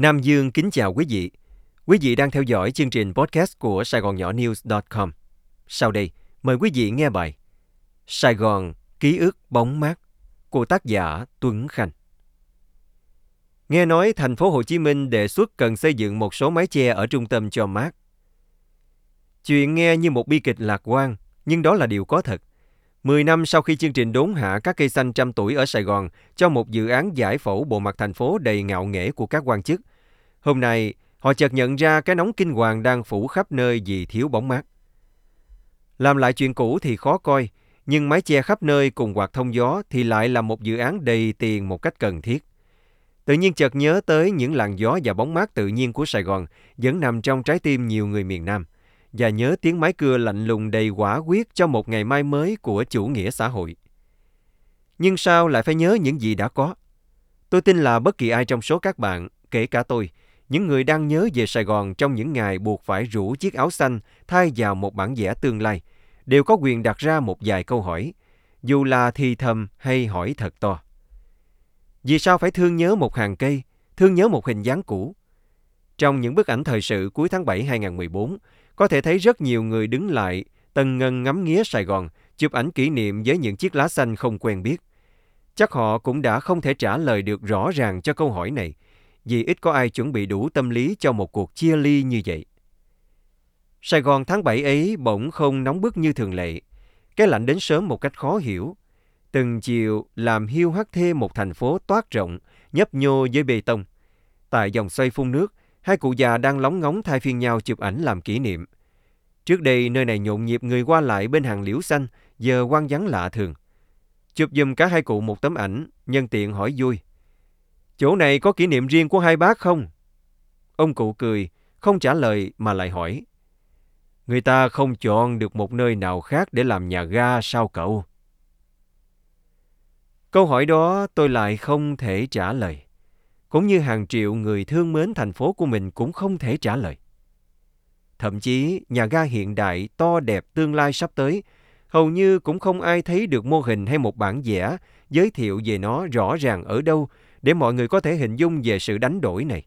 Nam Dương kính chào quý vị. Quý vị đang theo dõi chương trình podcast của Sài Gòn Nhỏ News.com. Sau đây, mời quý vị nghe bài Sài Gòn ký ức bóng mát của tác giả Tuấn Khanh. Nghe nói thành phố Hồ Chí Minh đề xuất cần xây dựng một số mái che ở trung tâm cho mát. Chuyện nghe như một bi kịch lạc quan, nhưng đó là điều có thật. Mười năm sau khi chương trình đốn hạ các cây xanh trăm tuổi ở Sài Gòn cho một dự án giải phẫu bộ mặt thành phố đầy ngạo nghễ của các quan chức, hôm nay họ chợt nhận ra cái nóng kinh hoàng đang phủ khắp nơi vì thiếu bóng mát. Làm lại chuyện cũ thì khó coi, nhưng mái che khắp nơi cùng quạt thông gió thì lại là một dự án đầy tiền một cách cần thiết. Tự nhiên chợt nhớ tới những làn gió và bóng mát tự nhiên của Sài Gòn vẫn nằm trong trái tim nhiều người miền Nam – và nhớ tiếng máy cưa lạnh lùng đầy quả quyết cho một ngày mai mới của chủ nghĩa xã hội. Nhưng sao lại phải nhớ những gì đã có? Tôi tin là bất kỳ ai trong số các bạn, kể cả tôi, những người đang nhớ về Sài Gòn trong những ngày buộc phải rủ chiếc áo xanh thay vào một bản vẽ tương lai, đều có quyền đặt ra một vài câu hỏi, dù là thì thầm hay hỏi thật to. Vì sao phải thương nhớ một hàng cây, thương nhớ một hình dáng cũ? Trong những bức ảnh thời sự cuối tháng 7 2014, có thể thấy rất nhiều người đứng lại, tần ngân ngắm nghía Sài Gòn, chụp ảnh kỷ niệm với những chiếc lá xanh không quen biết. Chắc họ cũng đã không thể trả lời được rõ ràng cho câu hỏi này, vì ít có ai chuẩn bị đủ tâm lý cho một cuộc chia ly như vậy. Sài Gòn tháng 7 ấy bỗng không nóng bức như thường lệ. Cái lạnh đến sớm một cách khó hiểu. Từng chiều làm hiu hắt thêm một thành phố toát rộng, nhấp nhô với bê tông. Tại dòng xoay phun nước, Hai cụ già đang lóng ngóng thay phiên nhau chụp ảnh làm kỷ niệm. Trước đây nơi này nhộn nhịp người qua lại bên hàng liễu xanh, giờ quan vắng lạ thường. Chụp giùm cả hai cụ một tấm ảnh, nhân tiện hỏi vui. Chỗ này có kỷ niệm riêng của hai bác không? Ông cụ cười, không trả lời mà lại hỏi. Người ta không chọn được một nơi nào khác để làm nhà ga sao cậu? Câu hỏi đó tôi lại không thể trả lời cũng như hàng triệu người thương mến thành phố của mình cũng không thể trả lời. Thậm chí, nhà ga hiện đại to đẹp tương lai sắp tới, hầu như cũng không ai thấy được mô hình hay một bản vẽ giới thiệu về nó rõ ràng ở đâu để mọi người có thể hình dung về sự đánh đổi này.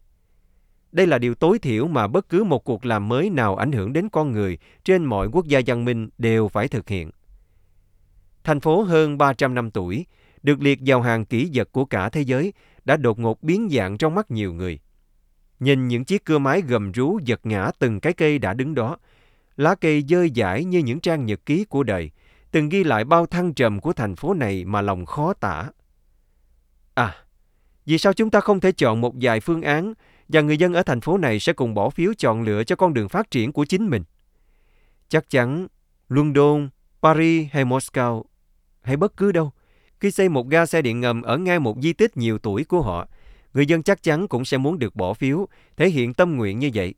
Đây là điều tối thiểu mà bất cứ một cuộc làm mới nào ảnh hưởng đến con người trên mọi quốc gia văn minh đều phải thực hiện. Thành phố hơn 300 năm tuổi, được liệt vào hàng kỹ vật của cả thế giới đã đột ngột biến dạng trong mắt nhiều người. Nhìn những chiếc cưa máy gầm rú giật ngã từng cái cây đã đứng đó, lá cây dơi dãi như những trang nhật ký của đời, từng ghi lại bao thăng trầm của thành phố này mà lòng khó tả. À, vì sao chúng ta không thể chọn một vài phương án và người dân ở thành phố này sẽ cùng bỏ phiếu chọn lựa cho con đường phát triển của chính mình? Chắc chắn London, Paris hay Moscow hay bất cứ đâu – khi xây một ga xe điện ngầm ở ngay một di tích nhiều tuổi của họ, người dân chắc chắn cũng sẽ muốn được bỏ phiếu, thể hiện tâm nguyện như vậy.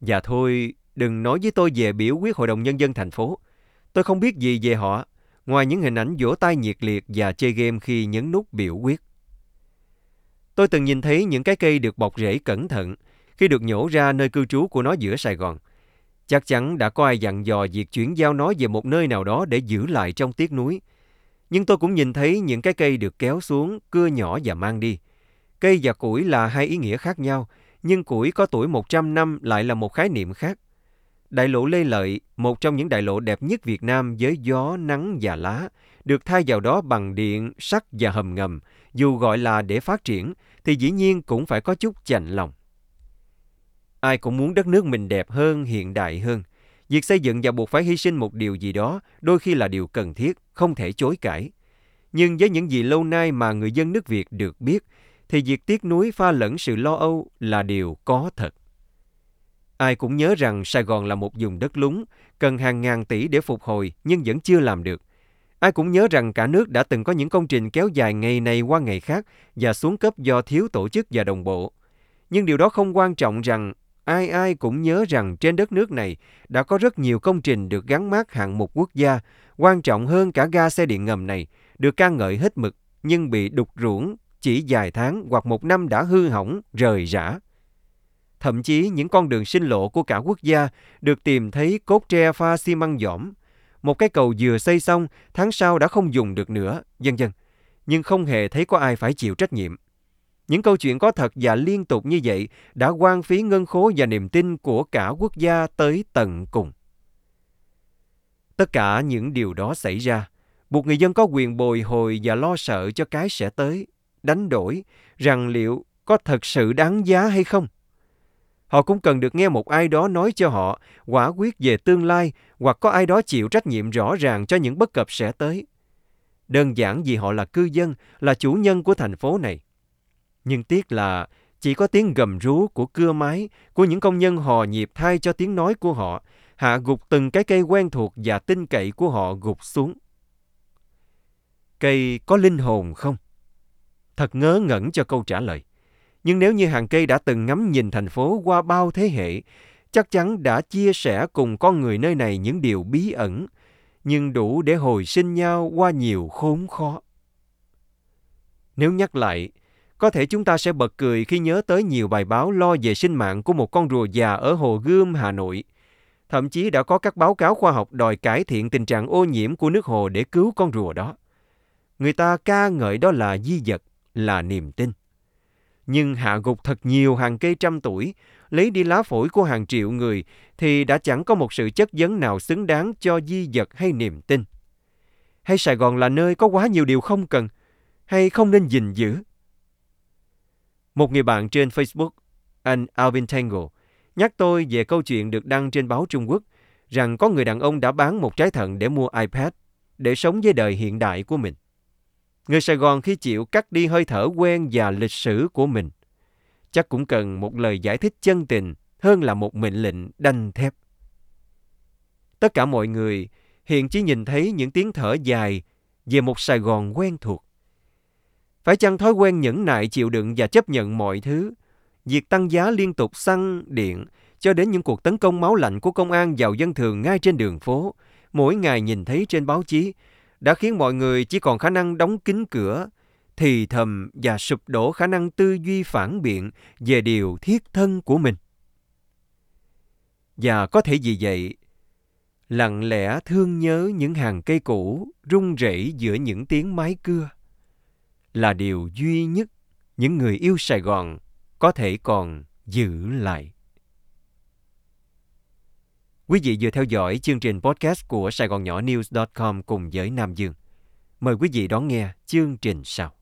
Và thôi, đừng nói với tôi về biểu quyết Hội đồng Nhân dân thành phố. Tôi không biết gì về họ, ngoài những hình ảnh vỗ tay nhiệt liệt và chơi game khi nhấn nút biểu quyết. Tôi từng nhìn thấy những cái cây được bọc rễ cẩn thận khi được nhổ ra nơi cư trú của nó giữa Sài Gòn. Chắc chắn đã có ai dặn dò việc chuyển giao nó về một nơi nào đó để giữ lại trong tiếc núi – nhưng tôi cũng nhìn thấy những cái cây được kéo xuống, cưa nhỏ và mang đi. Cây và củi là hai ý nghĩa khác nhau, nhưng củi có tuổi 100 năm lại là một khái niệm khác. Đại lộ Lê Lợi, một trong những đại lộ đẹp nhất Việt Nam với gió, nắng và lá, được thay vào đó bằng điện, sắt và hầm ngầm, dù gọi là để phát triển, thì dĩ nhiên cũng phải có chút chạnh lòng. Ai cũng muốn đất nước mình đẹp hơn, hiện đại hơn – Việc xây dựng và buộc phải hy sinh một điều gì đó đôi khi là điều cần thiết, không thể chối cãi. Nhưng với những gì lâu nay mà người dân nước Việt được biết, thì việc tiếc nuối pha lẫn sự lo âu là điều có thật. Ai cũng nhớ rằng Sài Gòn là một vùng đất lúng, cần hàng ngàn tỷ để phục hồi nhưng vẫn chưa làm được. Ai cũng nhớ rằng cả nước đã từng có những công trình kéo dài ngày này qua ngày khác và xuống cấp do thiếu tổ chức và đồng bộ. Nhưng điều đó không quan trọng rằng ai ai cũng nhớ rằng trên đất nước này đã có rất nhiều công trình được gắn mát hạng mục quốc gia, quan trọng hơn cả ga xe điện ngầm này, được ca ngợi hết mực nhưng bị đục ruỗng chỉ vài tháng hoặc một năm đã hư hỏng, rời rã. Thậm chí những con đường sinh lộ của cả quốc gia được tìm thấy cốt tre pha xi măng dỏm. Một cái cầu vừa xây xong, tháng sau đã không dùng được nữa, dân dân Nhưng không hề thấy có ai phải chịu trách nhiệm. Những câu chuyện có thật và liên tục như vậy đã quan phí ngân khố và niềm tin của cả quốc gia tới tận cùng. Tất cả những điều đó xảy ra, buộc người dân có quyền bồi hồi và lo sợ cho cái sẽ tới, đánh đổi, rằng liệu có thật sự đáng giá hay không. Họ cũng cần được nghe một ai đó nói cho họ quả quyết về tương lai hoặc có ai đó chịu trách nhiệm rõ ràng cho những bất cập sẽ tới. Đơn giản vì họ là cư dân, là chủ nhân của thành phố này. Nhưng tiếc là chỉ có tiếng gầm rú của cưa máy, của những công nhân hò nhịp thay cho tiếng nói của họ, hạ gục từng cái cây quen thuộc và tin cậy của họ gục xuống. Cây có linh hồn không? Thật ngớ ngẩn cho câu trả lời. Nhưng nếu như hàng cây đã từng ngắm nhìn thành phố qua bao thế hệ, chắc chắn đã chia sẻ cùng con người nơi này những điều bí ẩn, nhưng đủ để hồi sinh nhau qua nhiều khốn khó. Nếu nhắc lại, có thể chúng ta sẽ bật cười khi nhớ tới nhiều bài báo lo về sinh mạng của một con rùa già ở Hồ Gươm, Hà Nội. Thậm chí đã có các báo cáo khoa học đòi cải thiện tình trạng ô nhiễm của nước hồ để cứu con rùa đó. Người ta ca ngợi đó là di vật, là niềm tin. Nhưng hạ gục thật nhiều hàng cây trăm tuổi, lấy đi lá phổi của hàng triệu người thì đã chẳng có một sự chất vấn nào xứng đáng cho di vật hay niềm tin. Hay Sài Gòn là nơi có quá nhiều điều không cần, hay không nên gìn giữ? Một người bạn trên Facebook, anh Alvin Tangle, nhắc tôi về câu chuyện được đăng trên báo Trung Quốc rằng có người đàn ông đã bán một trái thận để mua iPad để sống với đời hiện đại của mình. Người Sài Gòn khi chịu cắt đi hơi thở quen và lịch sử của mình, chắc cũng cần một lời giải thích chân tình hơn là một mệnh lệnh đanh thép. Tất cả mọi người hiện chỉ nhìn thấy những tiếng thở dài về một Sài Gòn quen thuộc. Phải chăng thói quen nhẫn nại chịu đựng và chấp nhận mọi thứ, việc tăng giá liên tục xăng, điện, cho đến những cuộc tấn công máu lạnh của công an vào dân thường ngay trên đường phố, mỗi ngày nhìn thấy trên báo chí, đã khiến mọi người chỉ còn khả năng đóng kín cửa, thì thầm và sụp đổ khả năng tư duy phản biện về điều thiết thân của mình. Và có thể vì vậy, lặng lẽ thương nhớ những hàng cây cũ rung rẩy giữa những tiếng mái cưa là điều duy nhất những người yêu Sài Gòn có thể còn giữ lại. Quý vị vừa theo dõi chương trình podcast của Sài Gòn Nhỏ News.com cùng với Nam Dương. Mời quý vị đón nghe chương trình sau.